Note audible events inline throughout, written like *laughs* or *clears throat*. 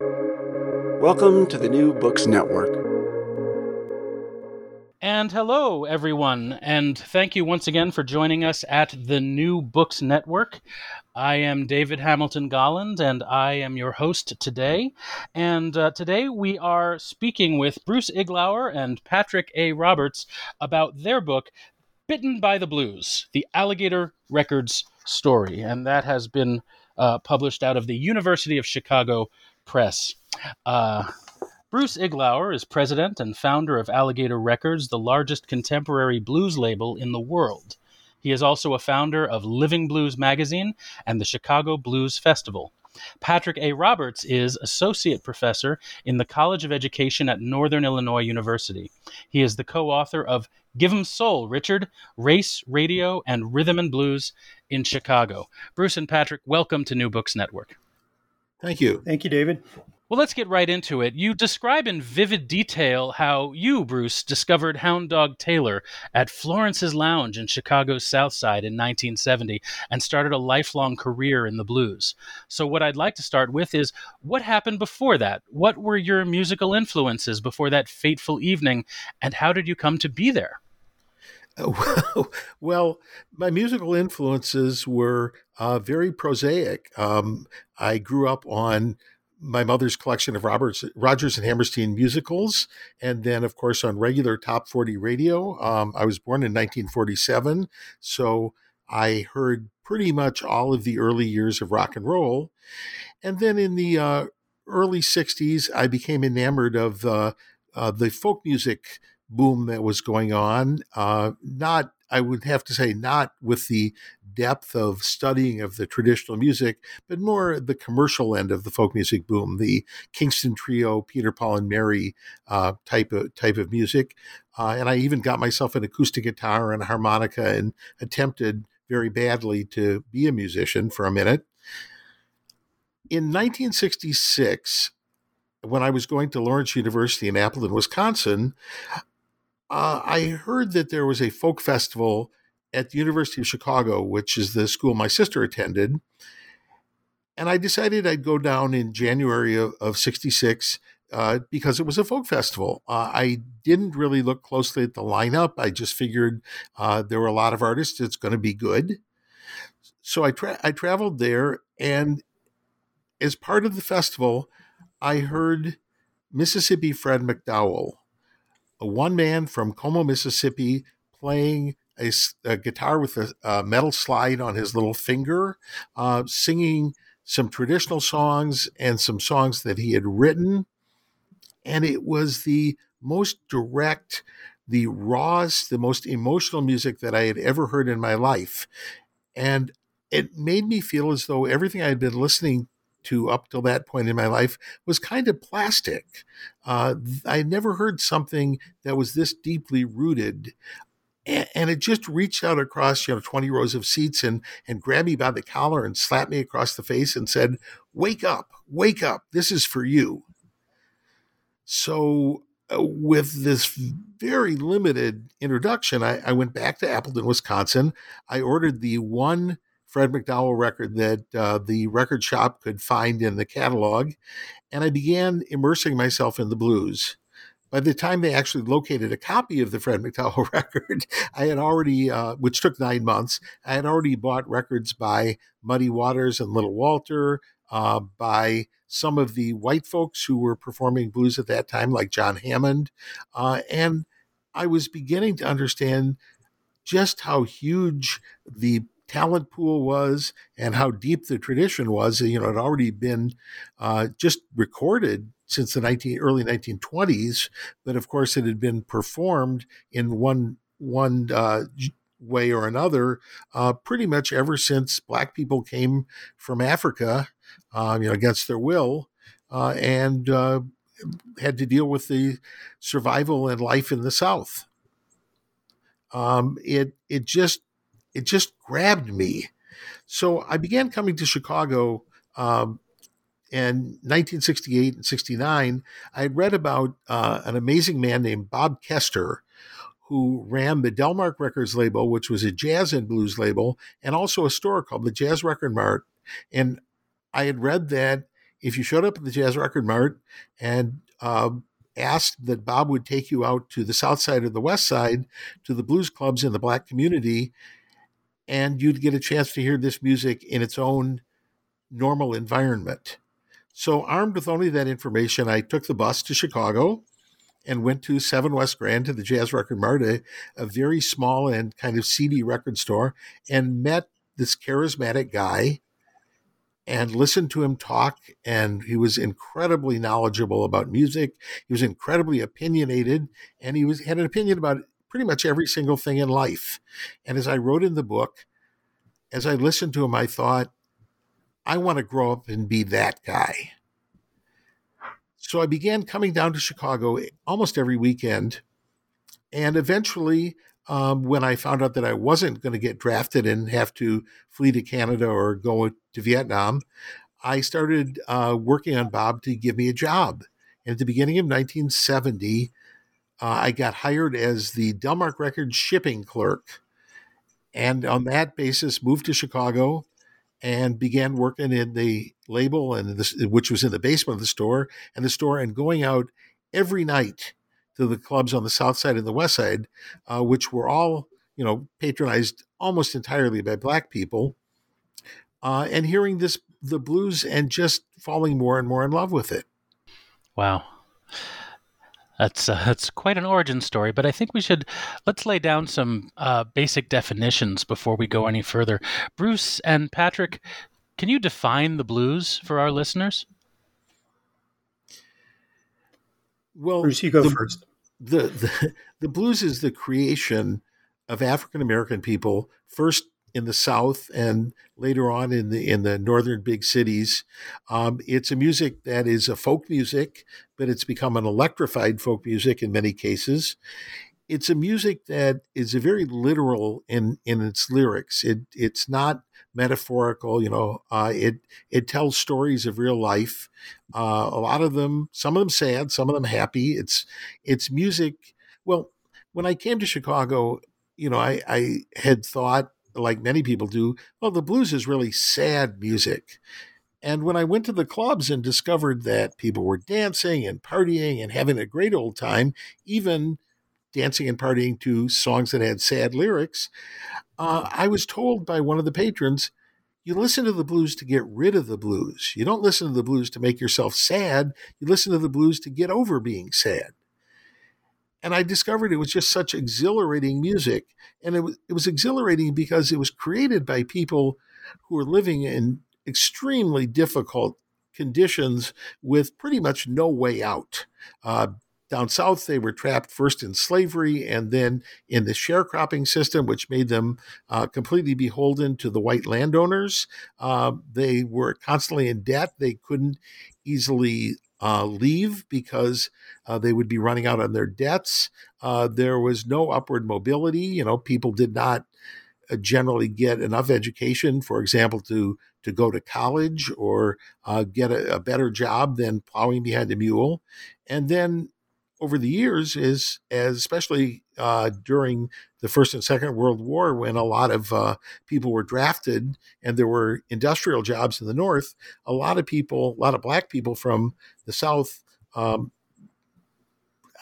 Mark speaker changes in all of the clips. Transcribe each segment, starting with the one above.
Speaker 1: Welcome to the New Books Network.
Speaker 2: And hello, everyone, and thank you once again for joining us at the New Books Network. I am David Hamilton Golland, and I am your host today. And uh, today we are speaking with Bruce Iglauer and Patrick A. Roberts about their book, Bitten by the Blues The Alligator Records Story. And that has been uh, published out of the University of Chicago Press. Uh, Bruce Iglauer is president and founder of Alligator Records, the largest contemporary blues label in the world. He is also a founder of Living Blues magazine and the Chicago Blues Festival. Patrick A. Roberts is associate professor in the College of Education at Northern Illinois University. He is the co author of Give 'em Soul, Richard, Race, Radio, and Rhythm and Blues in Chicago. Bruce and Patrick, welcome to New Books Network.
Speaker 1: Thank you.
Speaker 3: Thank you, David.
Speaker 2: Well, let's get right into it. You describe in vivid detail how you, Bruce, discovered Hound Dog Taylor at Florence's Lounge in Chicago's South Side in 1970 and started a lifelong career in the blues. So, what I'd like to start with is what happened before that? What were your musical influences before that fateful evening, and how did you come to be there? *laughs*
Speaker 4: well, my musical influences were uh, very prosaic. Um, I grew up on my mother's collection of Roberts, Rodgers and Hammerstein musicals, and then, of course, on regular top 40 radio. Um, I was born in 1947, so I heard pretty much all of the early years of rock and roll. And then in the uh, early 60s, I became enamored of uh, uh, the folk music boom that was going on. Uh, not, I would have to say, not with the depth of studying of the traditional music, but more the commercial end of the folk music boom, the Kingston Trio, Peter, Paul, and Mary uh, type of type of music. Uh, and I even got myself an acoustic guitar and a harmonica and attempted very badly to be a musician for a minute. In 1966, when I was going to Lawrence University in Appleton, Wisconsin, uh, I heard that there was a folk festival at the University of Chicago, which is the school my sister attended. And I decided I'd go down in January of, of 66 uh, because it was a folk festival. Uh, I didn't really look closely at the lineup. I just figured uh, there were a lot of artists. It's going to be good. So I, tra- I traveled there. And as part of the festival, I heard Mississippi Fred McDowell a one man from Como, Mississippi, playing a, a guitar with a, a, metal slide on his little finger, uh, singing some traditional songs and some songs that he had written. And it was the most direct, the rawest, the most emotional music that I had ever heard in my life. And it made me feel as though everything I had been listening to up till that point in my life was kind of plastic. Uh, I never heard something that was this deeply rooted. And, it just reached out across, you know, 20 rows of seats and, and grabbed me by the collar and slapped me across the face and said, Wake up, wake up. This is for you. So, uh, with this very limited introduction, I, I, went back to Appleton, Wisconsin. I ordered the one Fred McDowell record that uh, the record shop could find in the catalog, and I began immersing myself in the blues. By the time they actually located a copy of the Fred McDowell *laughs* record, I had already, uh, which took nine months, I had already bought records by Muddy Waters and Little Walter, uh, by some of the white folks who were performing blues at that time, like John Hammond. Uh, and I was beginning to understand just how huge the talent pool was and how deep the tradition was. You know, it had already been uh, just recorded since the 19, early 1920s, but of course it had been performed in one one uh, way or another uh, pretty much ever since black people came from Africa, um, you know, against their will. uh, and uh, had to deal with the survival and life in the South. Um, it it just it just grabbed me. So I began coming to Chicago um, in 1968 and 69. I had read about uh, an amazing man named Bob Koester who ran the Delmark Records label, which was a jazz and blues label, and also a store called the Jazz Record Mart. And I had read that if you showed up at the Jazz Record Mart and uh, asked that Bob would take you out to the south side or the west side to the blues clubs in the black community, and you'd get a chance to hear this music in its own normal environment. So, armed with only that information, I took the bus to Chicago and went to 7 West Grand to the Jazz Record Mart, a, a very small and kind of seedy record store, and met this charismatic guy and listened to him talk. And he was incredibly knowledgeable about music. He was incredibly opinionated, and he was had an opinion about pretty much every single thing in life. And as I wrote in the book, as I listened to him, I thought, I want to grow up and be that guy. So I began coming down to Chicago almost every weekend. And eventually, um, when I found out that I wasn't going to get drafted and have to flee to Canada or go to Vietnam, I started uh, working on Bob to give me a job. And at the beginning of 1970, uh, I got hired as the Delmark Records shipping clerk. And on that basis, moved to Chicago and began working in the label and this, which was in the basement of the store and the store and going out every night to the clubs on the south side and the west side, uh, which were all you know patronized almost entirely by black people, uh, and hearing this the blues and just falling more and more in love with it.
Speaker 2: Wow. That's uh, that's quite an origin story, but I think we should let's lay down some uh, basic definitions before we go any further. Bruce and Patrick, can you define the blues for our listeners?
Speaker 4: Well,
Speaker 3: Bruce, you go
Speaker 4: the,
Speaker 3: first
Speaker 4: the, the *laughs* the blues is the creation of African American people first in the South and later on in the in the northern big cities. Um, it's a music that is a folk music, but it's become an electrified folk music in many cases. It's a music that is a very literal in in its lyrics. It it's not metaphorical. You know, uh, it it tells stories of real life. Uh, a lot of them, some of them sad, some of them happy. It's it's music. Well, when I came to Chicago, you know, I, I had thought, like many people do, well, the blues is really sad music. And when I went to the clubs and discovered that people were dancing and partying and having a great old time, even dancing and partying to songs that had sad lyrics, uh, I was told by one of the patrons, you listen to the blues to get rid of the blues. You don't listen to the blues to make yourself sad. You listen to the blues to get over being sad. And I discovered it was just such exhilarating music. And it was, it was exhilarating because it was created by people who were living in extremely difficult conditions with pretty much no way out. Uh, down south, they were trapped first in slavery and then in the sharecropping system, which made them uh, completely beholden to the white landowners. Uh, they were constantly in debt. They couldn't easily uh, leave because uh, they would be running out on their debts. Uh, there was no upward mobility. You know, people did not uh, generally get enough education, for example, to to go to college or uh, get a, a, better job than plowing behind a mule. And then over the years is as especially uh, during the first and second world war when a lot of uh, people were drafted and there were industrial jobs in the north a lot of people a lot of black people from the south um,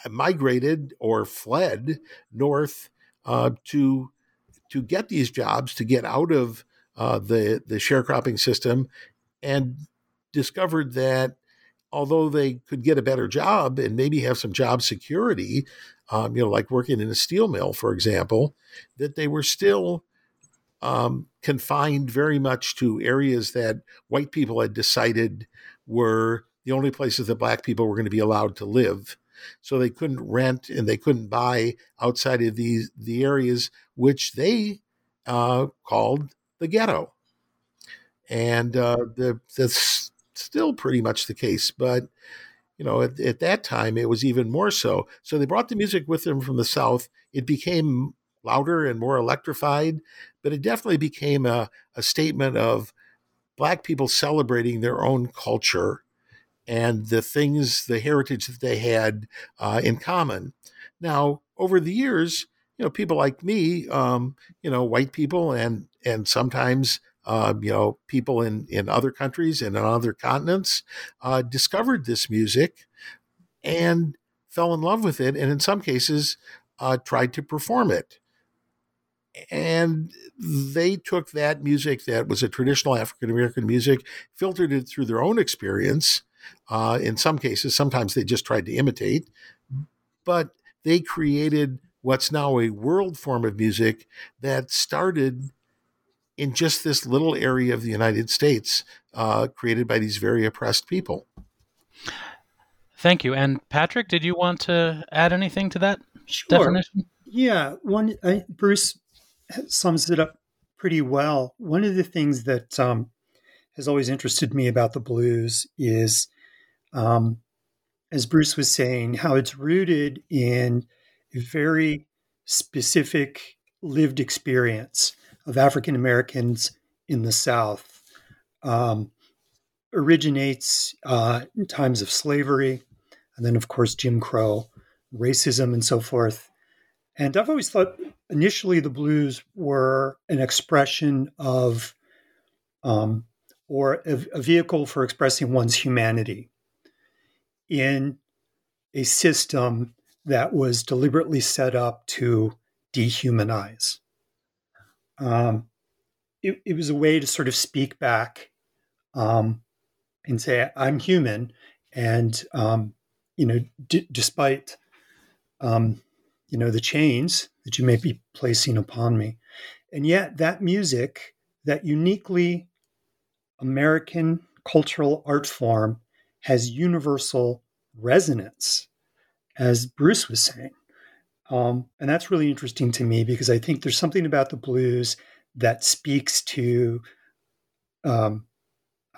Speaker 4: migrated or fled north uh, to to get these jobs to get out of uh, the the sharecropping system and discovered that although they could get a better job and maybe have some job security, um, you know, like working in a steel mill, for example, that they were still um, confined very much to areas that white people had decided were the only places that black people were going to be allowed to live. So they couldn't rent and they couldn't buy outside of these the areas which they uh, called the ghetto. And uh, the this still pretty much the case, but you know, at, at, that time it was even more so. So they brought the music with them from the South. It became louder and more electrified, but it definitely became a, a statement of Black people celebrating their own culture and the things, the heritage that they had uh, in common. Now, over the years, you know, people like me, um, you know, white people, and and sometimes uh, you know, people in, in other countries and on other continents uh, discovered this music and fell in love with it, and in some cases, uh, tried to perform it. And they took that music that was a traditional African American music, filtered it through their own experience. Uh, in some cases, sometimes they just tried to imitate, but they created what's now a world form of music that started in just this little area of the United States uh, created by these very oppressed people.
Speaker 2: Thank you. And Patrick, did you want to add anything to that
Speaker 3: sure.
Speaker 2: definition?
Speaker 3: Yeah, one uh, Bruce sums it up pretty well. One of the things that um, has always interested me about the blues is, um, as Bruce was saying, how it's rooted in a very specific lived experience of African Americans in the South um, originates uh, in times of slavery, and then, of course, Jim Crow, racism, and so forth. And I've always thought initially the blues were an expression of, um, or a, a vehicle for expressing one's humanity in a system that was deliberately set up to dehumanize um, it, it, was a way to sort of speak back um, and say, I'm human. And, um, you know, d- despite, um, you know, the chains that you may be placing upon me. And yet that music, that uniquely American cultural art form has universal resonance, as Bruce was saying. Um, and that's really interesting to me because I think there's something about the blues that speaks to um,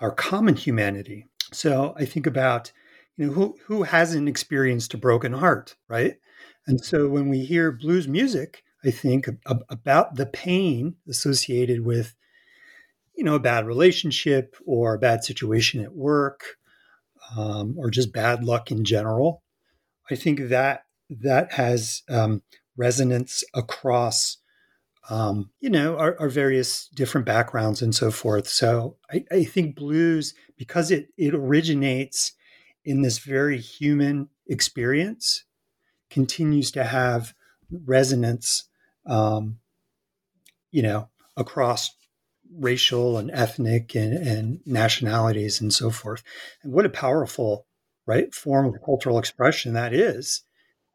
Speaker 3: our common humanity. So I think about, you know, who who hasn't experienced a broken heart, right? And so when we hear blues music, I think ab- about the pain associated with, you know, a bad relationship or a bad situation at work, um, or just bad luck in general. I think that that has um, resonance across um, you know our, our, various different backgrounds and so forth so I, I, think blues because it it originates in this very human experience continues to have resonance um, you know across racial and ethnic and, and nationalities and so forth and what a powerful right form of cultural expression that is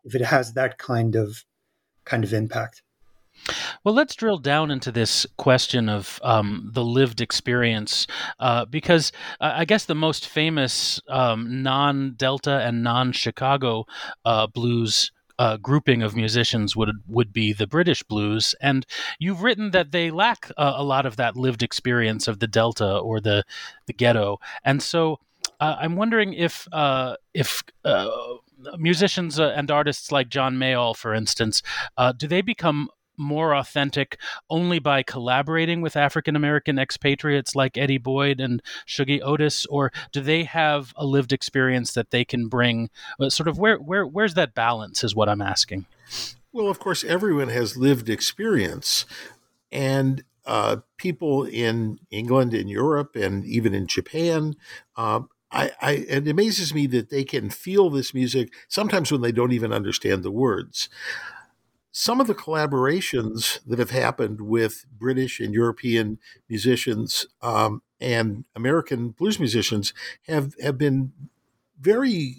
Speaker 3: if it has that kind of kind of impact.
Speaker 2: Well, let's drill down into this question of um, the lived experience, uh, because I guess the most famous um, non Delta and non Chicago uh, blues uh, grouping of musicians would would be the British blues, and you've written that they lack uh, a lot of that lived experience of the Delta or the the ghetto, and so uh, I'm wondering if uh, if uh, musicians uh, and artists like John Mayall, for instance, uh, do they become more authentic only by collaborating with African American expatriates like Eddie Boyd and Shuggie Otis, or do they have a lived experience that they can bring? Uh, sort of where where where's that balance? Is what I'm asking.
Speaker 4: Well, of course, everyone has lived experience, and uh, people in England, in Europe, and even in Japan uh, I, I, it amazes me that they can feel this music sometimes when they don't even understand the words. Some of the collaborations that have happened with British and European musicians um, and American blues musicians have have been very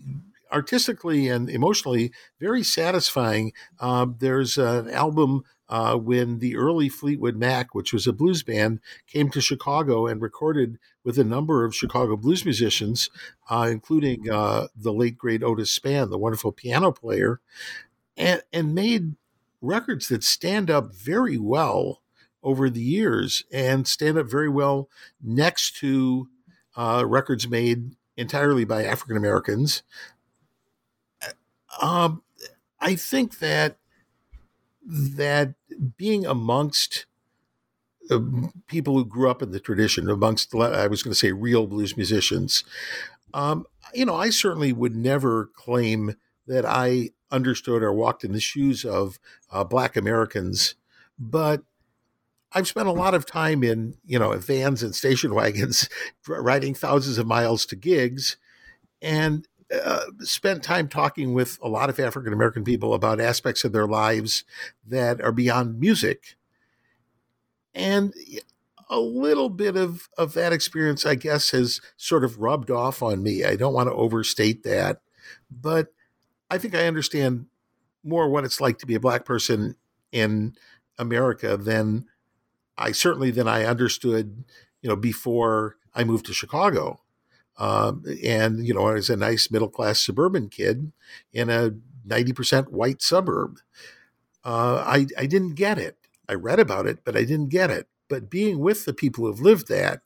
Speaker 4: artistically and emotionally very satisfying. Uh, there's an album uh, when the early Fleetwood Mac, which was a blues band, came to Chicago and recorded with a number of Chicago blues musicians, uh, including uh, the late great Otis Spann, the wonderful piano player, and, and made records that stand up very well over the years and stand up very well next to uh, records made entirely by African Americans. Um, I think that that being amongst uh, people who grew up in the tradition, amongst I was going to say real blues musicians, um, you know, I certainly would never claim that I understood or walked in the shoes of uh, Black Americans, but I've spent a lot of time in, you know, vans and station *laughs* wagons, riding thousands of miles to gigs, and uh, spent time talking with a lot of African American people about aspects of their lives that are beyond music. And a little bit of, of that experience, I guess, has sort of rubbed off on me. I don't want to overstate that, but I think I understand more what it's like to be a black person in America than I certainly than I understood, you know, before I moved to Chicago. Um, and you know, I was a nice middle class suburban kid in a ninety percent white suburb. Uh, I I didn't get it. I read about it, but I didn't get it. But being with the people who've lived that,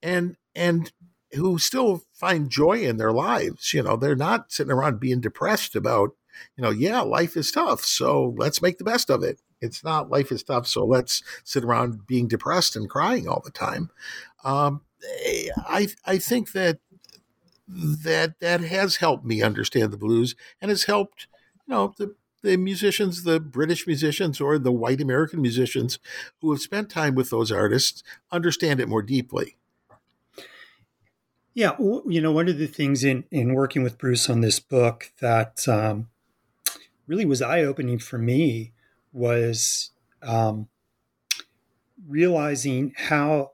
Speaker 4: and and who still find joy in their lives, you know, they're not sitting around being depressed about, you know, yeah, life is tough, so let's make the best of it. It's not life is tough, so let's sit around being depressed and crying all the time. Um, I I think that that that has helped me understand the blues and has helped you know the the musicians, the British musicians or the white American musicians who have spent time with those artists understand it more deeply.
Speaker 3: Yeah, you know, one of the things in in working with Bruce on this book that um, really was eye opening for me was um, realizing how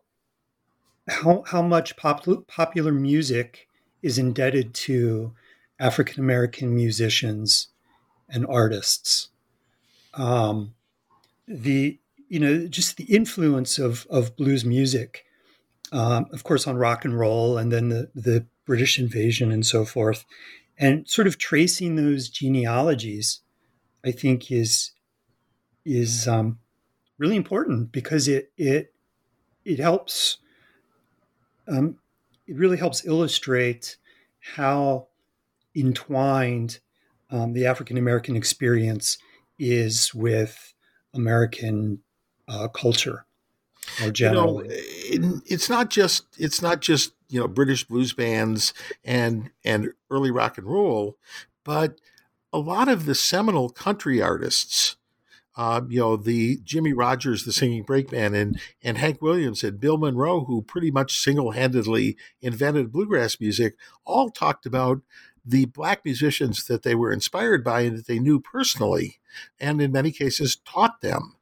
Speaker 3: how how much pop, popular music is indebted to African American musicians and artists. Um, the you know just the influence of of blues music, um, of course, on rock and roll, and then the the British invasion and so forth, and sort of tracing those genealogies, I think is is um, really important because it it it helps um, it really helps illustrate how entwined um, the African American experience is with American uh, culture or generally.
Speaker 4: You know, it, it's not just it's not just you know British blues bands and and early rock and roll, but a lot of the seminal country artists uh, you know, the Jimmie Rodgers, the singing brakeman, and and Hank Williams and Bill Monroe, who pretty much single handedly invented bluegrass music, all talked about the black musicians that they were inspired by and that they knew personally, and in many cases taught them.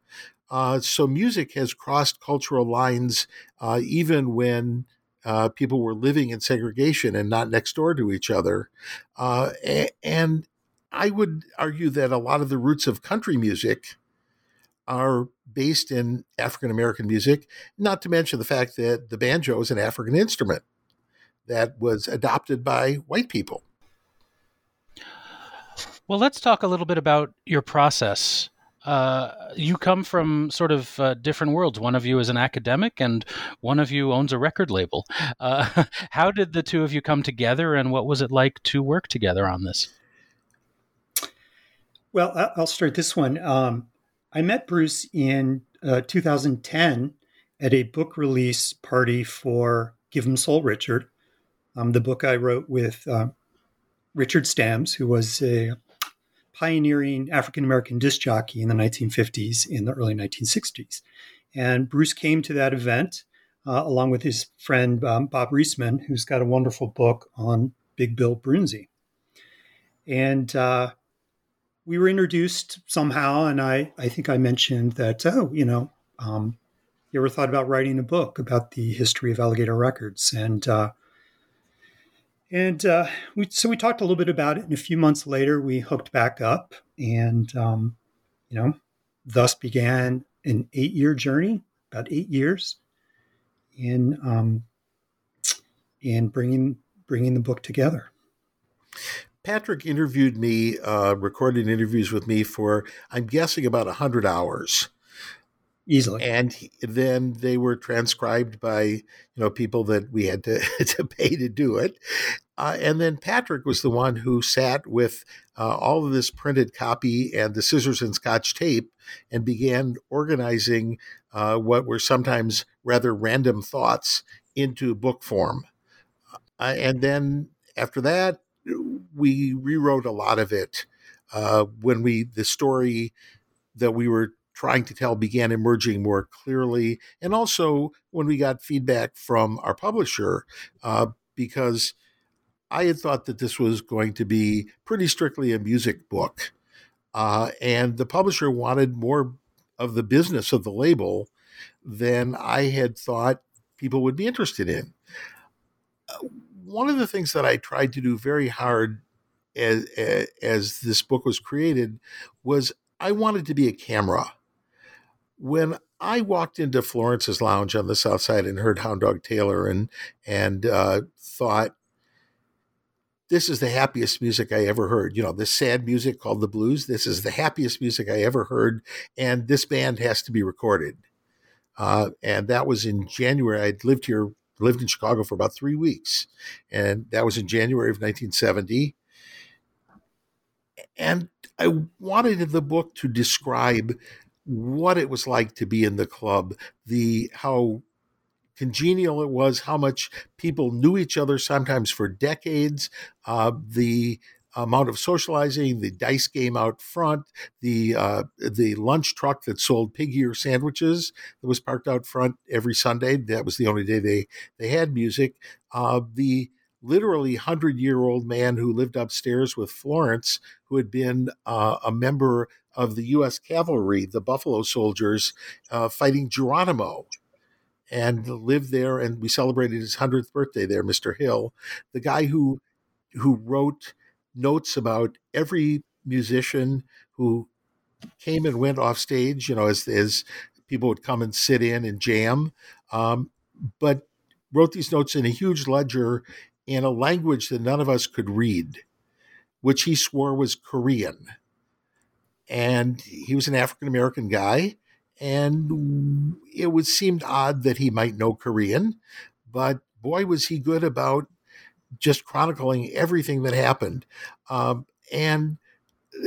Speaker 4: Uh, so music has crossed cultural lines, uh, even when uh, people were living in segregation and not next door to each other. Uh, and I would argue that a lot of the roots of country music are based in African American music, not to mention the fact that the banjo is an African instrument that was adopted by white people.
Speaker 2: Well, let's talk a little bit about your process. Uh, you come from sort of uh, different worlds. One of you is an academic, and one of you owns a record label. Uh, *laughs* how did the two of you come together, and what was it like to work together on this?
Speaker 3: Well, I'll start this one. Um, I met Bruce in uh, 2010 at a book release party for Give 'em Soul Richard, um, the book I wrote with uh, Richard Stamz, who was a pioneering African American disc jockey in the 1950s, in the early 1960s. And Bruce came to that event uh, along with his friend um, Bob Riesman, who's got a wonderful book on Big Bill Broonzy. And uh, we were introduced somehow, and I, I think I mentioned that, oh, you know, um, you ever thought about writing a book about the history of Alligator Records? And uh, and uh, we, so we talked a little bit about it. And a few months later, we hooked back up, and um, you know, thus began an eight-year journey, about eight years, in um, in bringing bringing the book together.
Speaker 4: Patrick interviewed me, uh, recorded interviews with me for, I'm guessing, about 100 hours.
Speaker 3: Easily.
Speaker 4: And he, then they were transcribed by you know people that we had to *laughs* to pay to do it. Uh, and then Patrick was the one who sat with uh, all of this printed copy and the scissors and scotch tape and began organizing uh, what were sometimes rather random thoughts into book form. Uh, and then after that, we rewrote a lot of it uh, when we the story that we were trying to tell began emerging more clearly, and also when we got feedback from our publisher, uh, because I had thought that this was going to be pretty strictly a music book, uh, and the publisher wanted more of the business of the label than I had thought people would be interested in. Uh, one of the things that I tried to do very hard as, as this book was created was I wanted to be a camera. When I walked into Florence's lounge on the south side and heard Hound Dog Taylor and and uh, thought, this is the happiest music I ever heard. You know, this sad music called the blues. This is the happiest music I ever heard, and this band has to be recorded. Uh, and that was in January. I'd lived here, lived in Chicago for about three weeks, and that was in January of 1970. And I wanted the book to describe what it was like to be in the club, the how congenial it was, how much people knew each other sometimes for decades, uh, the amount of socializing, the dice game out front, the uh, the lunch truck that sold pig ear sandwiches that was parked out front every Sunday. That was the only day they they had music. Uh, the literally hundred year old man who lived upstairs with Florence, who had been uh, a member of the U.S. Cavalry, the Buffalo Soldiers, uh, fighting Geronimo. And lived there, and we celebrated his hundredth birthday there, Mr. Hill, the guy who who wrote notes about every musician who came and went off stage, you know, as, as people would come and sit in and jam, um, but wrote these notes in a huge ledger in a language that none of us could read, which he swore was Korean. And he was an African American guy, and it would seemed odd that he might know Korean, but boy, was he good about just chronicling everything that happened. Um, and,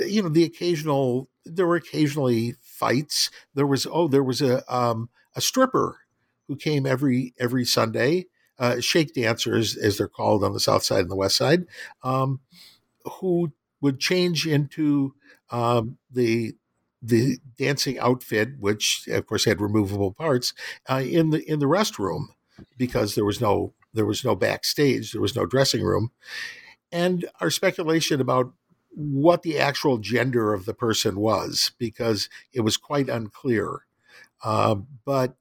Speaker 4: you know, the occasional, there were occasionally fights. There was, oh, there was a, um, a stripper who came every, every Sunday, uh, shake dancers, as they're called on the South side and the West side, um, who would change into, um, the, the dancing outfit, which of course had removable parts, uh, in the in the restroom because there was no there was no backstage, there was no dressing room. And our speculation about what the actual gender of the person was, because it was quite unclear. Uh, but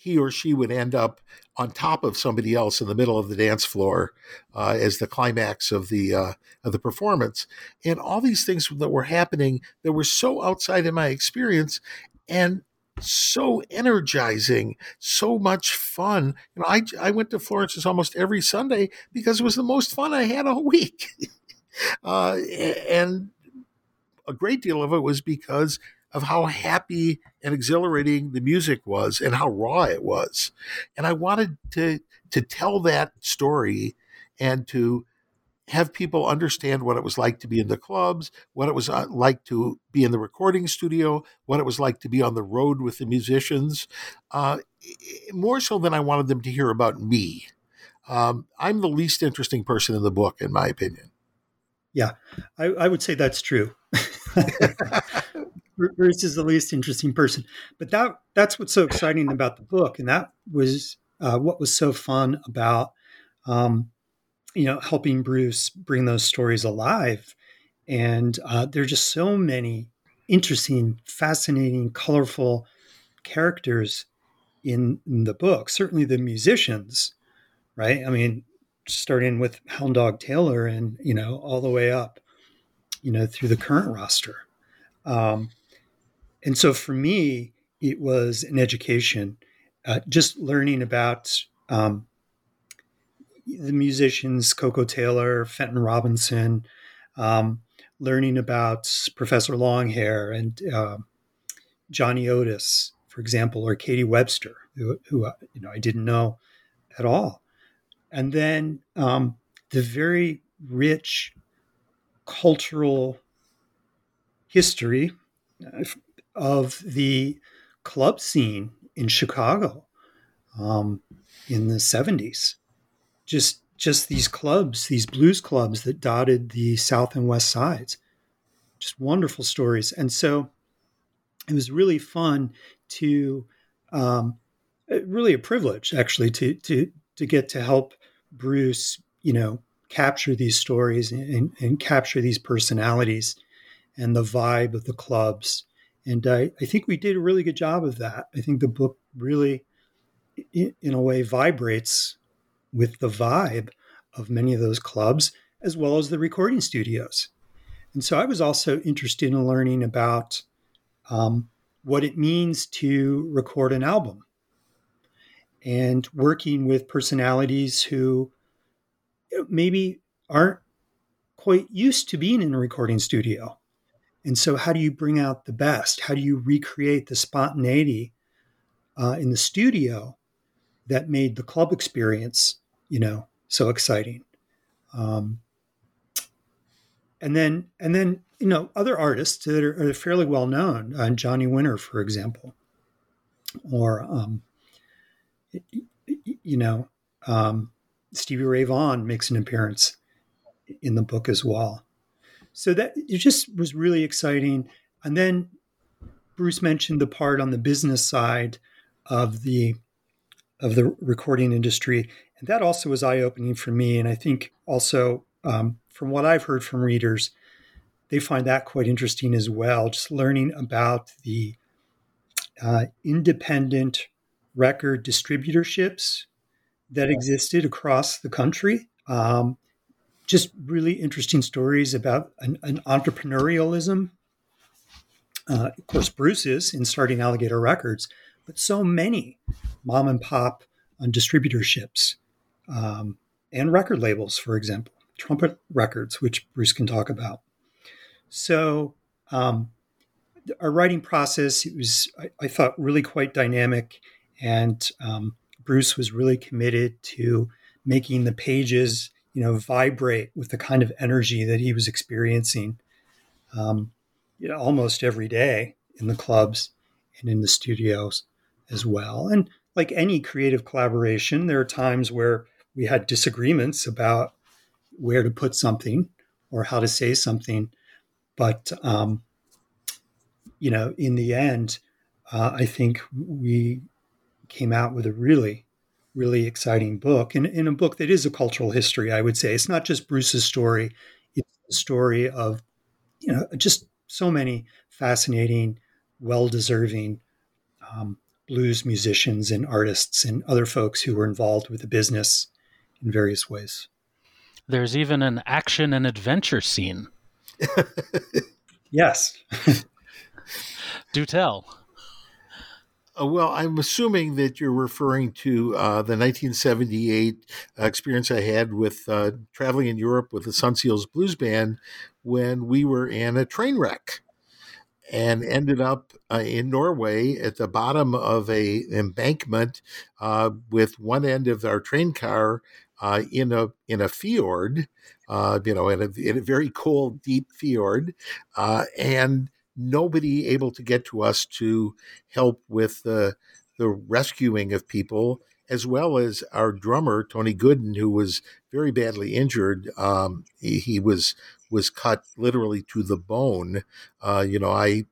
Speaker 4: he or she would end up on top of somebody else in the middle of the dance floor uh, as the climax of the uh, of the performance, and all these things that were happening that were so outside of my experience, and so energizing, so much fun. You know, I I went to Florence's almost every Sunday because it was the most fun I had all *laughs* week, uh, and a great deal of it was because of how happy and exhilarating the music was and how raw it was, and I wanted to to tell that story and to have people understand what it was like to be in the clubs, what it was uh, like to be in the recording studio, what it was like to be on the road with the musicians, uh, more so than I wanted them to hear about me. Um, I'm the least interesting person in the book, in my opinion.
Speaker 3: Yeah, I, I would say that's true. *laughs* Bruce is the least interesting person, but that that's what's so exciting about the book, and that was uh, what was so fun about um, you know, helping Bruce bring those stories alive. And uh, there are just so many interesting, fascinating, colorful characters in, in, the book. Certainly the musicians, right? I mean, starting with Hound Dog Taylor and, you know, all the way up, you know, through the current roster. Um, and so for me, it was an education, uh, just learning about um, the musicians, Koko Taylor, Fenton Robinson, um, learning about Professor Longhair and uh, Johnny Otis for example, or Katie Webster, who, who you know I didn't know at all, and then um, the very rich cultural history of the club scene in Chicago um, in the 70s. Just just these clubs, these blues clubs that dotted the south and west sides. Just wonderful stories. And so it was really fun to um, really a privilege actually to to to get to help Bruce, you know, capture these stories and, and capture these personalities and the vibe of the clubs. And I, I think we did a really good job of that. I think the book really, in, a way, vibrates with the vibe of many of those clubs, as well as the recording studios. And so I was also interested in learning about um, what it means to record an album and working with personalities who maybe aren't quite used to being in a recording studio. And so, how do you bring out the best? How do you recreate the spontaneity uh, in the studio that made the club experience, you know, so exciting? Um, and then, and then, you know, other artists that are, are fairly well known, uh, Johnny Winter, for example, or um, you know, um, Stevie Ray Vaughan makes an appearance in the book as well. So that it just was really exciting. And then Bruce mentioned the part on the business side of the of the recording industry, and that also was eye opening for me. And I think also um, from what I've heard from readers, they find that quite interesting as well. Just learning about the uh, independent record distributorships that existed across the country. Um, just really interesting stories about an, an entrepreneurialism. Uh, of course, Bruce is in starting Alligator Records, but so many mom and pop on distributorships um, and record labels, for example, Trumpet Records, which Bruce can talk about. So, um, our writing process it was, I, I, thought, really quite dynamic, and um, Bruce was really committed to making the pages, you know, vibrate with the kind of energy that he was experiencing, um, you know, almost every day in the clubs and in the studios as well. And like any creative collaboration, there are times where we had disagreements about where to put something or how to say something, but um, you know, in the end, uh, I think we came out with a really, really exciting book, and in a book that is a cultural history. I would say it's not just Bruce's story; it's the story of you know just so many fascinating, well-deserving um, blues musicians and artists and other folks who were involved with the business in various ways.
Speaker 2: There's even an action and adventure scene. *laughs*
Speaker 3: yes. *laughs*
Speaker 2: Do tell.
Speaker 4: Uh, well, I'm assuming that you're referring to uh, the 1978 experience I had with uh, traveling in Europe with the Son Seals Blues Band when we were in a train wreck and ended up uh, in Norway at the bottom of a embankment uh, with one end of our train car uh, in a in a fjord, you know, in a, in a very cold, deep fjord, and nobody able to get to us to help with the the rescuing of people, as well as our drummer Tony Gooden, who was very badly injured. Um, he, he, was was cut literally to the bone. Uh, you know, I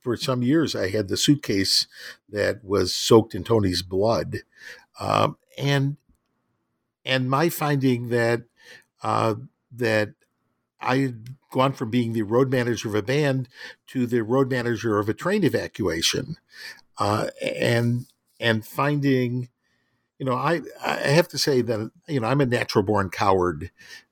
Speaker 4: for some years I had the suitcase that was soaked in Tony's blood, um, and and my finding that uh, that I gone from being the road manager of a band to the road manager of a train evacuation, uh, and and finding, you know, I I have to say that you know I'm a natural born coward,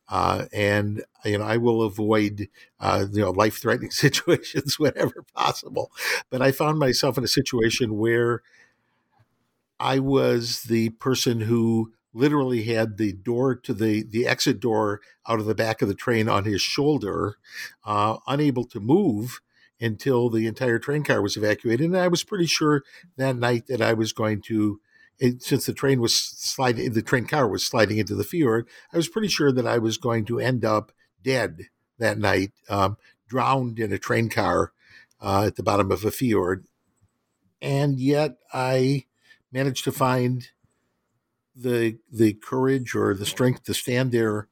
Speaker 4: uh, and you know I will avoid uh, you know life threatening *laughs* situations whenever possible, but I found myself in a situation where I was the person who literally had the door to the the exit door out of the back of the train on his shoulder, uh, unable to move, until the entire train car was evacuated. And I was pretty sure that night that I was going to, since the train was sliding, the train car was sliding into the fjord, I was pretty sure that I was going to end up dead that night, um, drowned in a train car uh, at the bottom of a fjord. And yet I managed to find the the courage or the strength to stand there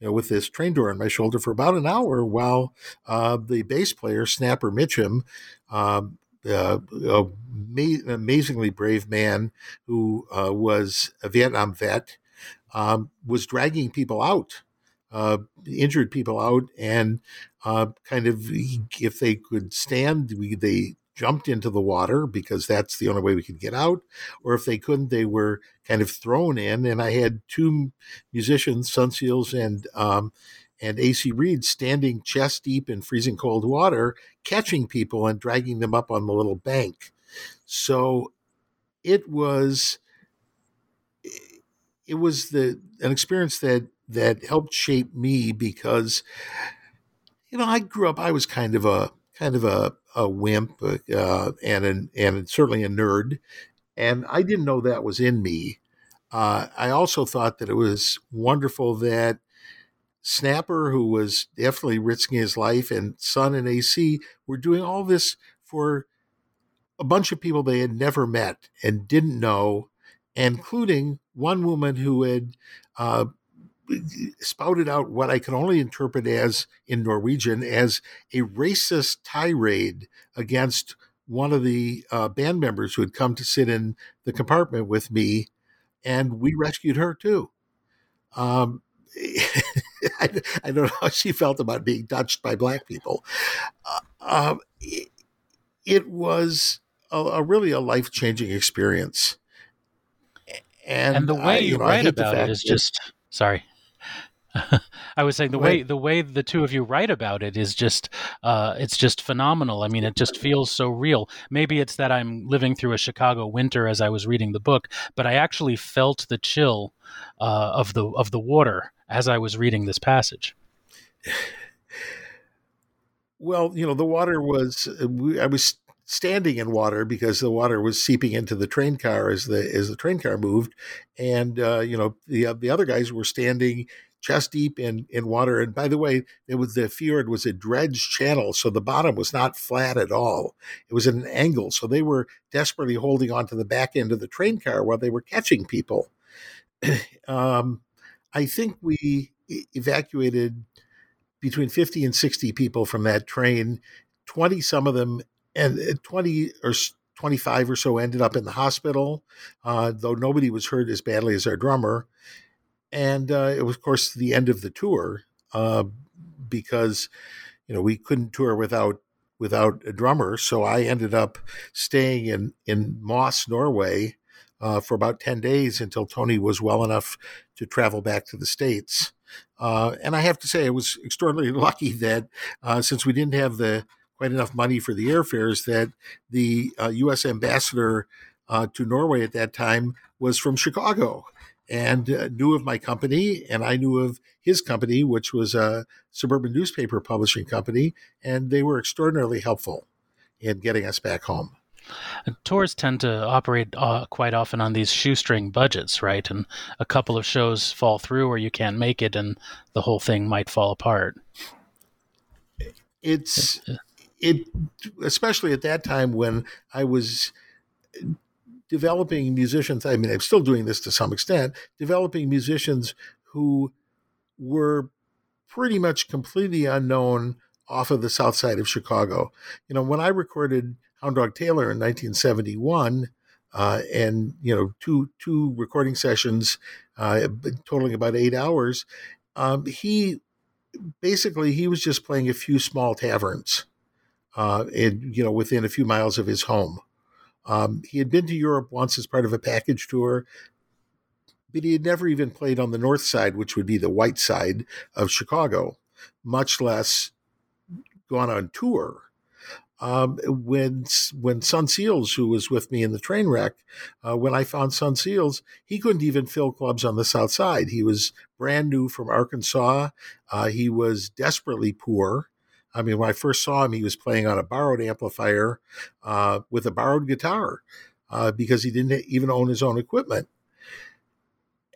Speaker 4: you know, with this train door on my shoulder for about an hour while uh, the bass player, Snapper Mitchum, um, uh, ma- amazingly brave man who uh, was a Vietnam vet, um, was dragging people out, uh, injured people out, and uh, kind of if they could stand, we, they jumped into the water because that's the only way we could get out. Or if they couldn't, they were kind of thrown in. And I had two musicians, Son Seals and um, and AC Reed, standing chest deep in freezing cold water, catching people and dragging them up on the little bank. So it was it was the an experience that that helped shape me because you know I grew up I was kind of a kind of a, a wimp uh, and an, and certainly a nerd, and I didn't know that was in me. Uh, I also thought that it was wonderful that Snapper, who was definitely risking his life, and Son and AC were doing all this for a bunch of people they had never met and didn't know, including one woman who had uh, spouted out what I can only interpret as in Norwegian as a racist tirade against one of the uh, band members who had come to sit in the compartment with me, and we rescued her too. Um, *laughs* I, I, don't know how she felt about being touched by black people. Uh, um, it, it, was a, a really a life changing experience.
Speaker 2: And, and the way I, you, you know, write about it is just sorry. *laughs* I was saying the way the way the two of you write about it is just uh, it's just phenomenal. I mean, it just feels so real. Maybe it's that I'm living through a Chicago winter as I was reading the book, but I actually felt the chill uh, of the of the water as I was reading this passage.
Speaker 4: Well, you know, the water was I was standing in water because the water was seeping into the train car as the as the train car moved, and uh, you know the the other guys were standing chest deep in, in water. And by the way, it was the fjord was a dredged channel, so the bottom was not flat at all. It was at an angle, so they were desperately holding on to the back end of the train car while they were catching people. *clears throat* um, I think we evacuated between 50 and 60 people from that train. 20, some of them, and uh, 20 or 25 or so ended up in the hospital, uh, though nobody was hurt as badly as our drummer and uh, it was, of course, the end of the tour uh, because you know we couldn't tour without without a drummer. So I ended up staying in in Moss, Norway, uh, for about ten days until Tony was well enough to travel back to the states. Uh, and I have to say, I was extraordinarily *laughs* lucky that uh, since we didn't have the quite enough money for the airfares, that the U.S. Uh, ambassador to Norway at that time was from Chicago and uh, knew of my company, and I knew of his company, which was a suburban newspaper publishing company, and they were extraordinarily helpful in getting us back home.
Speaker 2: Tours tend to operate uh, quite often on these shoestring budgets, right? And a couple of shows fall through, or you can't make it, and the whole thing might fall apart.
Speaker 4: It's it, especially at that time when I was developing musicians. I mean, I'm still doing this to some extent, developing musicians who were pretty much completely unknown off of the south side of Chicago. You know, when I recorded Hound Dog Taylor in 1971, uh, and you know, two two recording sessions, uh, totaling about eight hours, um, he basically he was just playing a few small taverns, uh, in you know, within a few miles of his home. Um, he had been to Europe once as part of a package tour, but he had never even played on the north side, which would be the white side of Chicago, much less gone on tour. Um, when when Son Seals, who was with me in the train wreck, uh, when I found Son Seals, he couldn't even fill clubs on the south side. He was brand new from Arkansas. Uh, he was desperately poor. I mean, when I first saw him, he was playing on a borrowed amplifier uh, with a borrowed guitar uh, because he didn't even own his own equipment.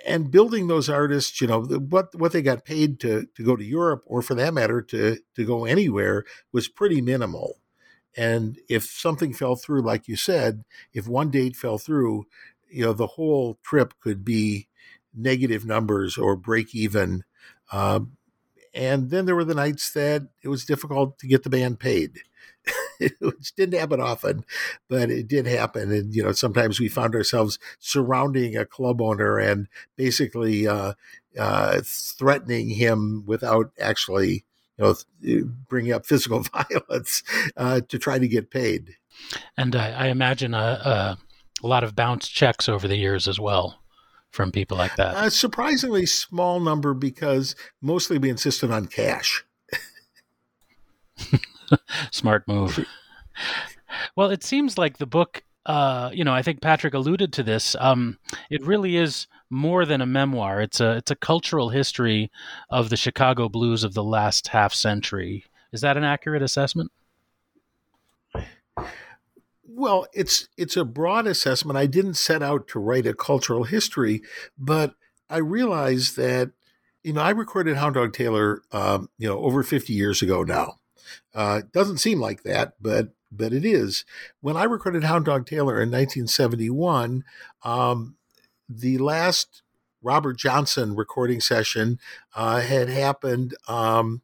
Speaker 4: And building those artists, you know, what what they got paid to to go to Europe, or for that matter, to to go anywhere, was pretty minimal. And if something fell through, like you said, if one date fell through, you know, the whole trip could be negative numbers or break even. Um, and then there were the nights that it was difficult to get the band paid, *laughs* which didn't happen often, but it did happen. And, you know, sometimes we found ourselves surrounding a club owner and basically uh, uh, threatening him without actually, you know, bringing up physical *laughs* violence uh, to try to get paid.
Speaker 2: And I, I imagine a, a, a lot of bounced checks over the years as well from people like that?
Speaker 4: A surprisingly small number because mostly we insisted on cash. *laughs*
Speaker 2: Smart move. Well, it seems like the book, uh, you know, I think Patrick alluded to this. Um, it really is more than a memoir. It's a it's a cultural history of the Chicago blues of the last half century. Is that an accurate assessment?
Speaker 4: Well, it's it's a broad assessment. I didn't set out to write a cultural history, but I realized that you know I recorded Hound Dog Taylor, um, you know, over fifty years ago now. Uh, doesn't seem like that, but but it is. When I recorded Hound Dog Taylor in 1971, um, the last Robert Johnson recording session uh, had happened um,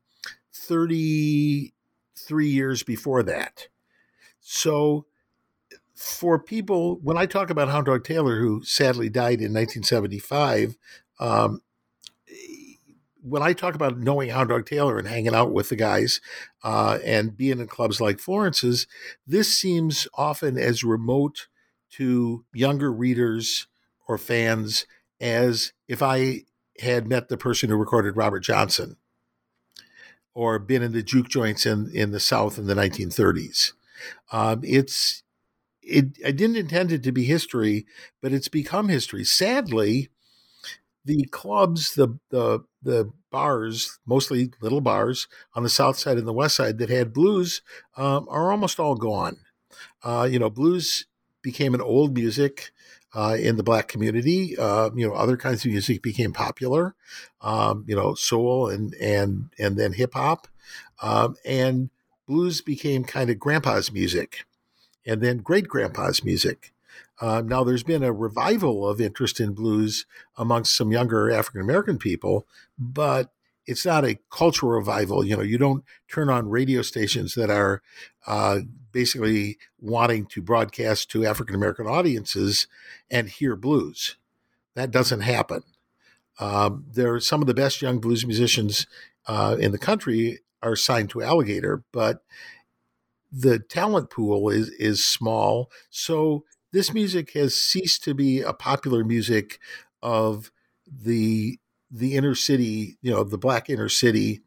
Speaker 4: 33 years before that. So for people, when I talk about Hound Dog Taylor, who sadly died in 1975, um, when I talk about knowing Hound Dog Taylor and hanging out with the guys uh, and being in clubs like Florence's, this seems often as remote to younger readers or fans as if I had met the person who recorded Robert Johnson or been in the juke joints in, in the South in the 1930s. Um, it's it I didn't intend it to be history, but it's become history. Sadly, the clubs, the the the bars, mostly little bars on the south side and the west side that had blues, um, are almost all gone. Uh, you know, blues became an old music uh, in the black community. Uh, you know, other kinds of music became popular. Um, you know, soul and and and then hip hop, um, and blues became kind of grandpa's music and then great grandpa's music. Uh, now, there's been a revival of interest in blues amongst some younger African American people, but it's not a cultural revival. You know, you don't turn on radio stations that are uh, basically wanting to broadcast to African American audiences and hear blues. That doesn't happen. Um, there are some of the best young blues musicians uh, in the country are signed to Alligator, but the talent pool is is small. So this music has ceased to be a popular music of the the inner city, you know, the black inner city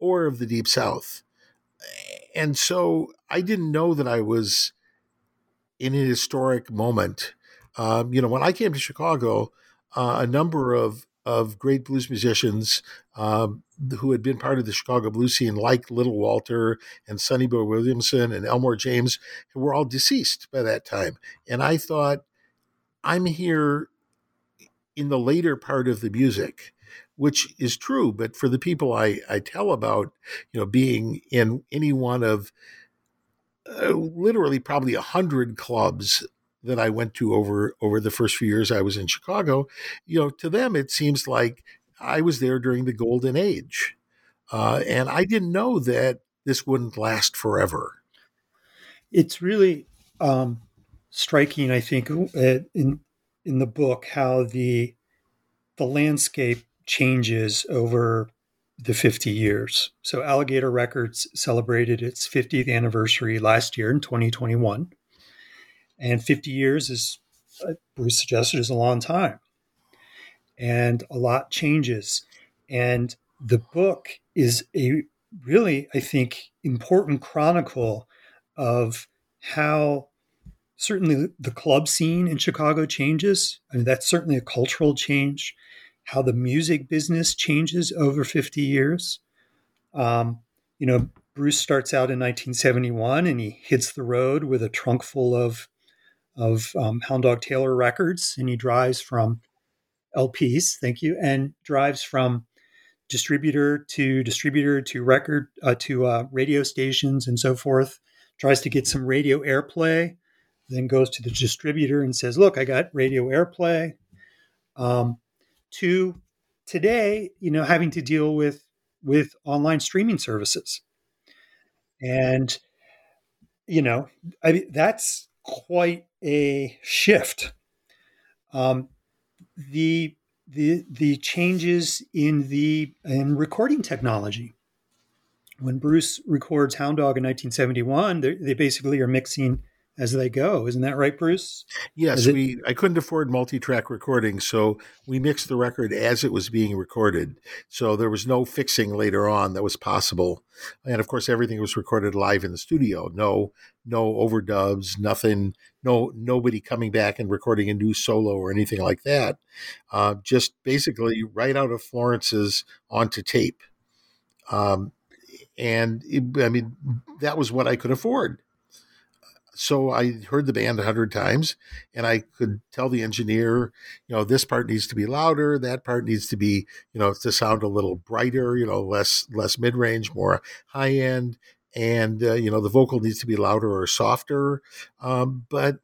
Speaker 4: or of the deep south. And so I didn't know that I was in an historic moment. Um, you know, when I came to Chicago, uh, a number of of great blues musicians um, who had been part of the Chicago blues scene, like Little Walter and Sonny Boy Williamson and Elmore James, were all deceased by that time. And I thought, I'm here in the later part of the music, which is true. But for the people I, I tell about, you know, being in any one of uh, literally probably a hundred clubs that I went to over over the first few years I was in Chicago, you know, to them it seems like I was there during the golden age, uh, and I didn't know that this wouldn't last forever.
Speaker 3: It's really um, striking, I think, uh, in in the book how the the landscape changes over the 50 years. So Alligator Records celebrated its 50th anniversary last year in 2021. And 50 years is, uh, Bruce suggested, is a long time. And a lot changes. And the book is a really, I think, important chronicle of how certainly the club scene in Chicago changes. I mean, that's certainly a cultural change. How the music business changes over 50 years. Um, you know, Bruce starts out in 1971 and he hits the road with a trunk full of of um, Hound Dog Taylor records, and he drives from LPs, thank you, and drives from distributor to distributor to record uh, to uh, radio stations and so forth. Tries to get some radio airplay, then goes to the distributor and says, "Look, I got radio airplay." Um, to today, you know, having to deal with with online streaming services, and you know, I that's quite a shift. Um, the the the changes in the in recording technology. When Bruce records Hound Dog in 1971, they basically are mixing as they go. Isn't that right, Bruce?
Speaker 4: Yes, it- we. I couldn't afford multi-track recording, so we mixed the record as it was being recorded. So there was no fixing later on that was possible, and of course, everything was recorded live in the studio. No, no overdubs, nothing. No, nobody coming back and recording a new solo or anything like that. Uh, just basically right out of Florence's onto tape. Um, and it, I mean, that was what I could afford so I heard the band a hundred times, and I could tell the engineer, you know, this part needs to be louder, that part needs to be, you know, to sound a little brighter, you know, less less mid range, more high end, and uh, you know, the vocal needs to be louder or softer. Um, but